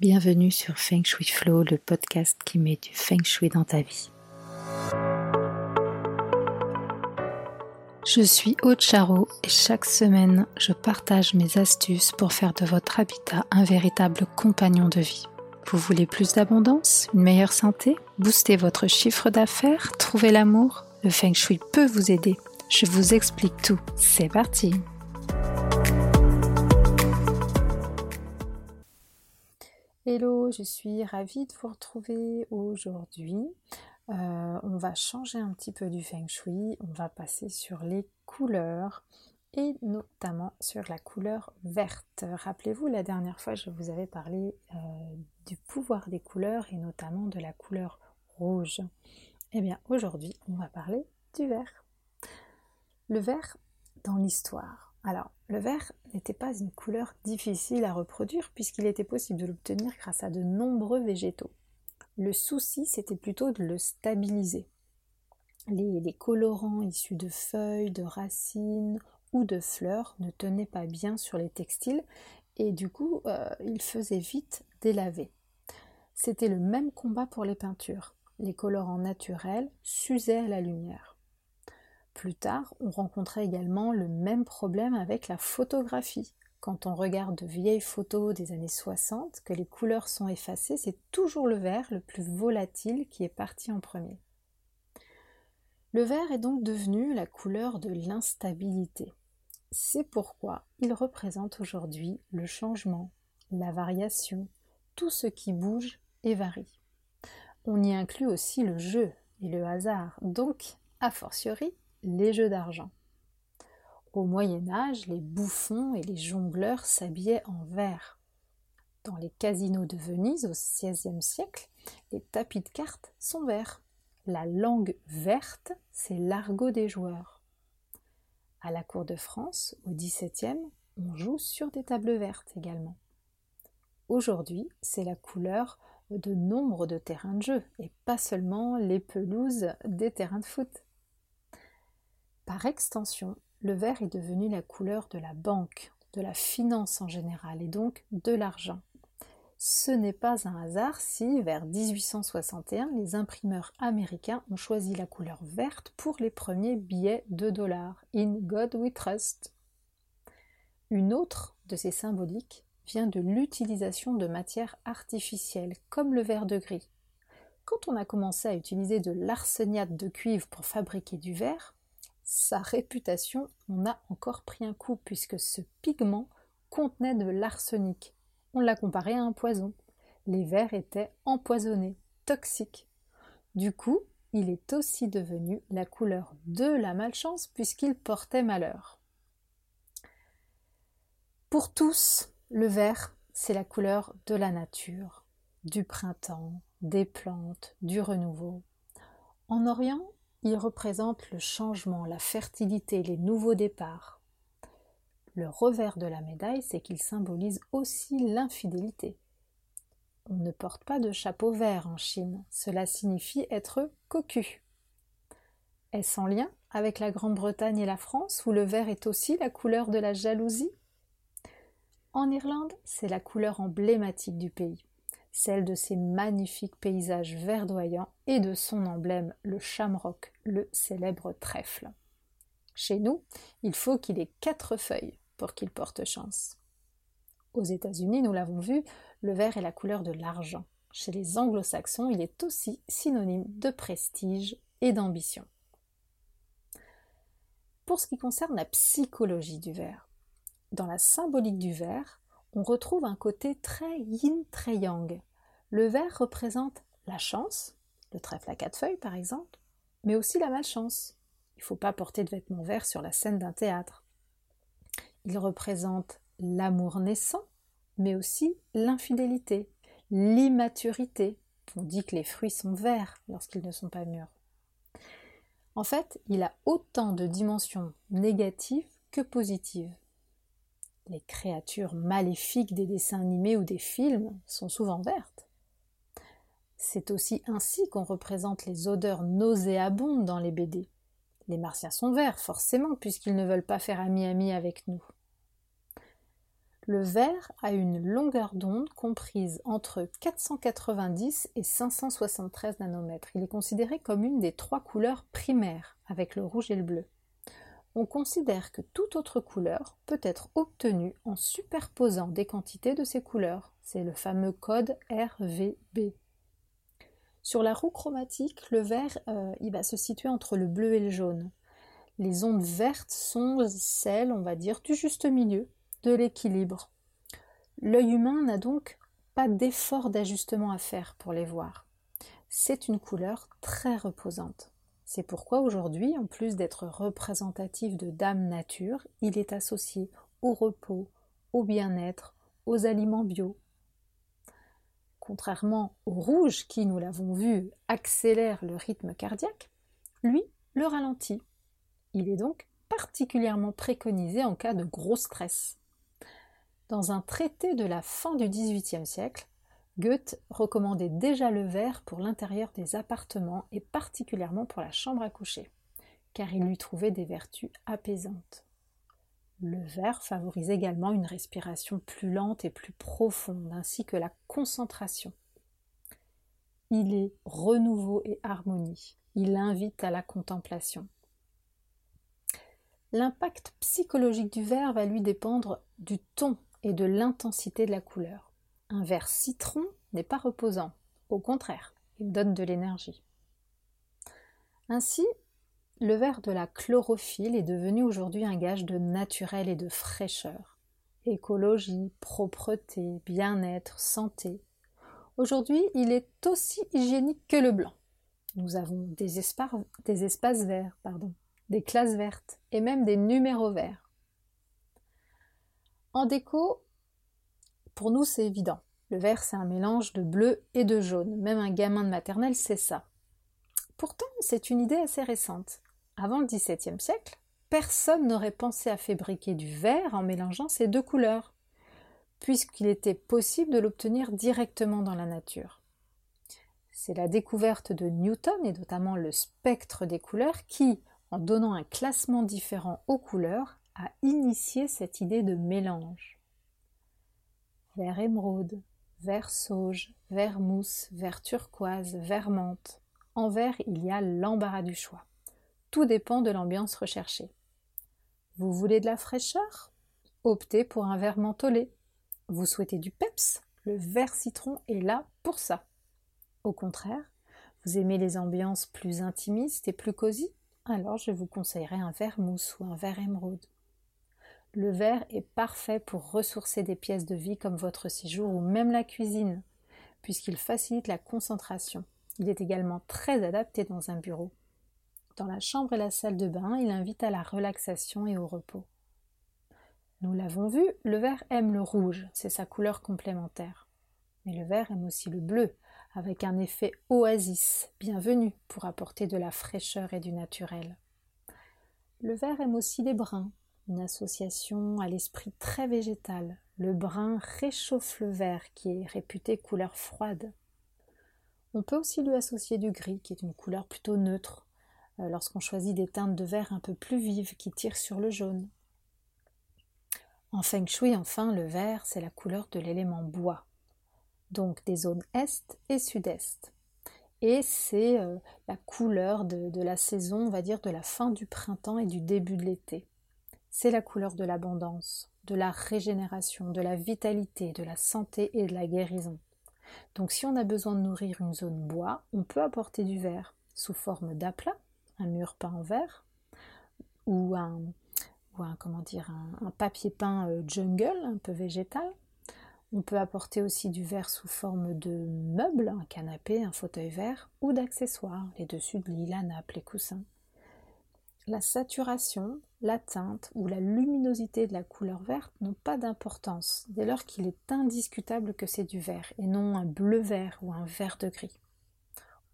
Bienvenue sur Feng Shui Flow, le podcast qui met du Feng Shui dans ta vie. Je suis Aude Charo et chaque semaine, je partage mes astuces pour faire de votre habitat un véritable compagnon de vie. Vous voulez plus d'abondance, une meilleure santé, booster votre chiffre d'affaires, trouver l'amour? Le Feng Shui peut vous aider. Je vous explique tout. C'est parti Hello, je suis ravie de vous retrouver aujourd'hui. Euh, on va changer un petit peu du feng shui, on va passer sur les couleurs et notamment sur la couleur verte. Rappelez-vous, la dernière fois, je vous avais parlé euh, du pouvoir des couleurs et notamment de la couleur rouge. Eh bien, aujourd'hui, on va parler du vert. Le vert dans l'histoire. Alors, le vert n'était pas une couleur difficile à reproduire puisqu'il était possible de l'obtenir grâce à de nombreux végétaux. Le souci, c'était plutôt de le stabiliser. Les, colorants issus de feuilles, de racines ou de fleurs ne tenaient pas bien sur les textiles et du coup, euh, ils faisaient vite délaver. C'était le même combat pour les peintures. Les colorants naturels s'usaient à la lumière. Plus tard, on rencontrait également le même problème avec la photographie. Quand on regarde de vieilles photos des années 60, que les couleurs sont effacées, c'est toujours le vert le plus volatile qui est parti en premier. Le vert est donc devenu la couleur de l'instabilité. C'est pourquoi il représente aujourd'hui le changement, la variation, tout ce qui bouge et varie. On y inclut aussi le jeu et le hasard, donc, a fortiori, les jeux d'argent. Au Moyen Âge, les bouffons et les jongleurs s'habillaient en vert. Dans les casinos de Venise au XVIe siècle, les tapis de cartes sont verts. La langue verte, c'est l'argot des joueurs. À la cour de France, au XVIIe, on joue sur des tables vertes également. Aujourd'hui, c'est la couleur de nombre de terrains de jeu et pas seulement les pelouses des terrains de foot. Par extension, le vert est devenu la couleur de la banque, de la finance en général et donc de l'argent. Ce n'est pas un hasard si, vers 1861, les imprimeurs américains ont choisi la couleur verte pour les premiers billets de dollars, In God We Trust. Une autre de ces symboliques vient de l'utilisation de matières artificielles, comme le verre de gris. Quand on a commencé à utiliser de l'arseniate de cuivre pour fabriquer du verre, sa réputation en a encore pris un coup puisque ce pigment contenait de l'arsenic. On l'a comparé à un poison. Les vers étaient empoisonnés, toxiques. Du coup, il est aussi devenu la couleur de la malchance puisqu'il portait malheur. Pour tous, le vert, c'est la couleur de la nature, du printemps, des plantes, du renouveau. En Orient, il représente le changement, la fertilité, les nouveaux départs. Le revers de la médaille, c'est qu'il symbolise aussi l'infidélité. On ne porte pas de chapeau vert en Chine, cela signifie être cocu. Est-ce en lien avec la Grande-Bretagne et la France, où le vert est aussi la couleur de la jalousie? En Irlande, c'est la couleur emblématique du pays celle de ses magnifiques paysages verdoyants et de son emblème, le shamrock, le célèbre trèfle. Chez nous, il faut qu'il ait quatre feuilles pour qu'il porte chance. Aux États-Unis, nous l'avons vu, le vert est la couleur de l'argent. Chez les anglo-saxons, il est aussi synonyme de prestige et d'ambition. Pour ce qui concerne la psychologie du vert, dans la symbolique du vert, on retrouve un côté très yin, très. Le vert représente la chance, le trèfle à quatre feuilles par exemple, mais aussi la malchance. Il ne faut pas porter de vêtements verts sur la scène d'un théâtre. Il représente l'amour naissant, mais aussi l'infidélité, l'immaturité. On dit que les fruits sont verts lorsqu'ils ne sont pas mûrs. En fait, il a autant de dimensions négatives que positives. Les créatures maléfiques des dessins animés ou des films sont souvent vertes. C'est aussi ainsi qu'on représente les odeurs nauséabondes dans les BD. Les martiens sont verts, forcément, puisqu'ils ne veulent pas faire ami-ami avec nous. Le vert a une longueur d'onde comprise entre 490 et 573 nanomètres. Il est considéré comme une des trois couleurs primaires avec le rouge et le bleu. On considère que toute autre couleur peut être obtenue en superposant des quantités de ces couleurs. C'est le fameux code RVB. Sur la roue chromatique, le vert euh, va se situer entre le bleu et le jaune. Les ondes vertes sont celles, on va dire, du juste milieu, de l'équilibre. L'œil humain n'a donc pas d'effort d'ajustement à faire pour les voir. C'est une couleur très reposante. C'est pourquoi aujourd'hui, en plus d'être représentatif de Dame Nature, il est associé au repos, au bien-être, aux aliments bio. Contrairement au rouge qui, nous l'avons vu, accélère le rythme cardiaque, lui le ralentit. Il est donc particulièrement préconisé en cas de gros stress. Dans un traité de la fin du XVIIIe siècle, Goethe recommandait déjà le vert pour l'intérieur des appartements et particulièrement pour la chambre à coucher, car il lui trouvait des vertus apaisantes. Le vert favorise également une respiration plus lente et plus profonde, ainsi que la concentration. Il est renouveau et harmonie. Il invite à la contemplation. L'impact psychologique du vert va lui dépendre du ton et de l'intensité de la couleur. Un vert citron n'est pas reposant, au contraire, il donne de l'énergie. Ainsi, le vert de la chlorophylle est devenu aujourd'hui un gage de naturel et de fraîcheur. Écologie, propreté, bien-être, santé. Aujourd'hui, il est aussi hygiénique que le blanc. Nous avons des, espaces verts, pardon, des classes vertes et même des numéros verts. En déco, pour nous, c'est évident. Le vert, c'est un mélange de bleu et de jaune. Même un gamin de maternelle sait ça. Pourtant, c'est une idée assez récente. Avant le XVIIe siècle, personne n'aurait pensé à fabriquer du vert en mélangeant ces deux couleurs, puisqu'il était possible de l'obtenir directement dans la nature. C'est la découverte de Newton et notamment le spectre des couleurs qui, en donnant un classement différent aux couleurs, a initié cette idée de mélange. Vert émeraude, vert sauge, vert mousse, vert turquoise, vert menthe. En vert, il y a l'embarras du choix. Tout dépend de l'ambiance recherchée. Vous voulez de la fraîcheur? Optez pour un vert mentholé. Vous souhaitez du peps? Le vert citron est là pour ça. Au contraire, vous aimez les ambiances plus intimistes et plus cosy? Alors je vous conseillerais un vert mousse ou un vert émeraude. Le verre est parfait pour ressourcer des pièces de vie comme votre séjour ou même la cuisine, puisqu'il facilite la concentration. Il est également très adapté dans un bureau. Dans la chambre et la salle de bain, il invite à la relaxation et au repos. Nous l'avons vu, le vert aime le rouge, c'est sa couleur complémentaire. Mais le vert aime aussi le bleu, avec un effet oasis, bienvenu pour apporter de la fraîcheur et du naturel. Le vert aime aussi les bruns, une association à l'esprit très végétal. Le brun réchauffe le vert qui est réputé couleur froide. On peut aussi lui associer du gris qui est une couleur plutôt neutre lorsqu'on choisit des teintes de vert un peu plus vives qui tirent sur le jaune. En feng shui, enfin, le vert, c'est la couleur de l'élément bois, donc des zones est et sud-est. Et c'est euh, la couleur de la saison, on va dire, de la fin du printemps et du début de l'été. C'est la couleur de l'abondance, de la régénération, de la vitalité, de la santé et de la guérison. Donc si on a besoin de nourrir une zone bois, on peut apporter du verre sous forme d'aplat, un mur peint en verre, ou un, comment dire, un, papier peint euh, jungle, un peu végétal. On peut apporter aussi du verre sous forme de meubles, un canapé, un fauteuil vert, ou d'accessoires, les dessus de lit, la nappe, les coussins. La saturation, la teinte ou la luminosité de la couleur verte n'ont pas d'importance dès lors qu'il est indiscutable que c'est du vert et non un bleu vert ou un vert de gris.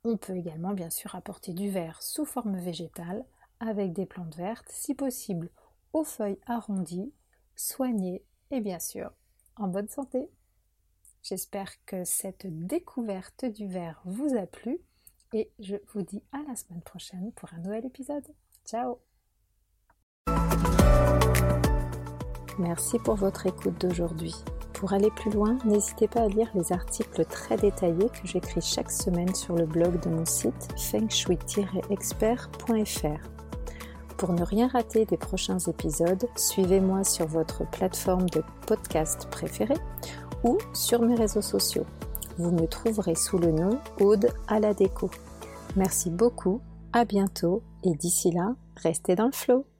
On peut également bien sûr apporter du vert sous forme végétale avec des plantes vertes, si possible aux feuilles arrondies, soignées et bien sûr en bonne santé. J'espère que cette découverte du vert vous a plu et je vous dis à la semaine prochaine pour un nouvel épisode. Ciao Merci pour votre écoute d'aujourd'hui. Pour aller plus loin, n'hésitez pas à lire les articles très détaillés que j'écris chaque semaine sur le blog de mon site fengshui-expert.fr. Pour ne rien rater des prochains épisodes, suivez-moi sur votre plateforme de podcast préférée ou sur mes réseaux sociaux. Vous me trouverez sous le nom Aude à la déco. Merci beaucoup, à bientôt et d'ici là, restez dans le flow.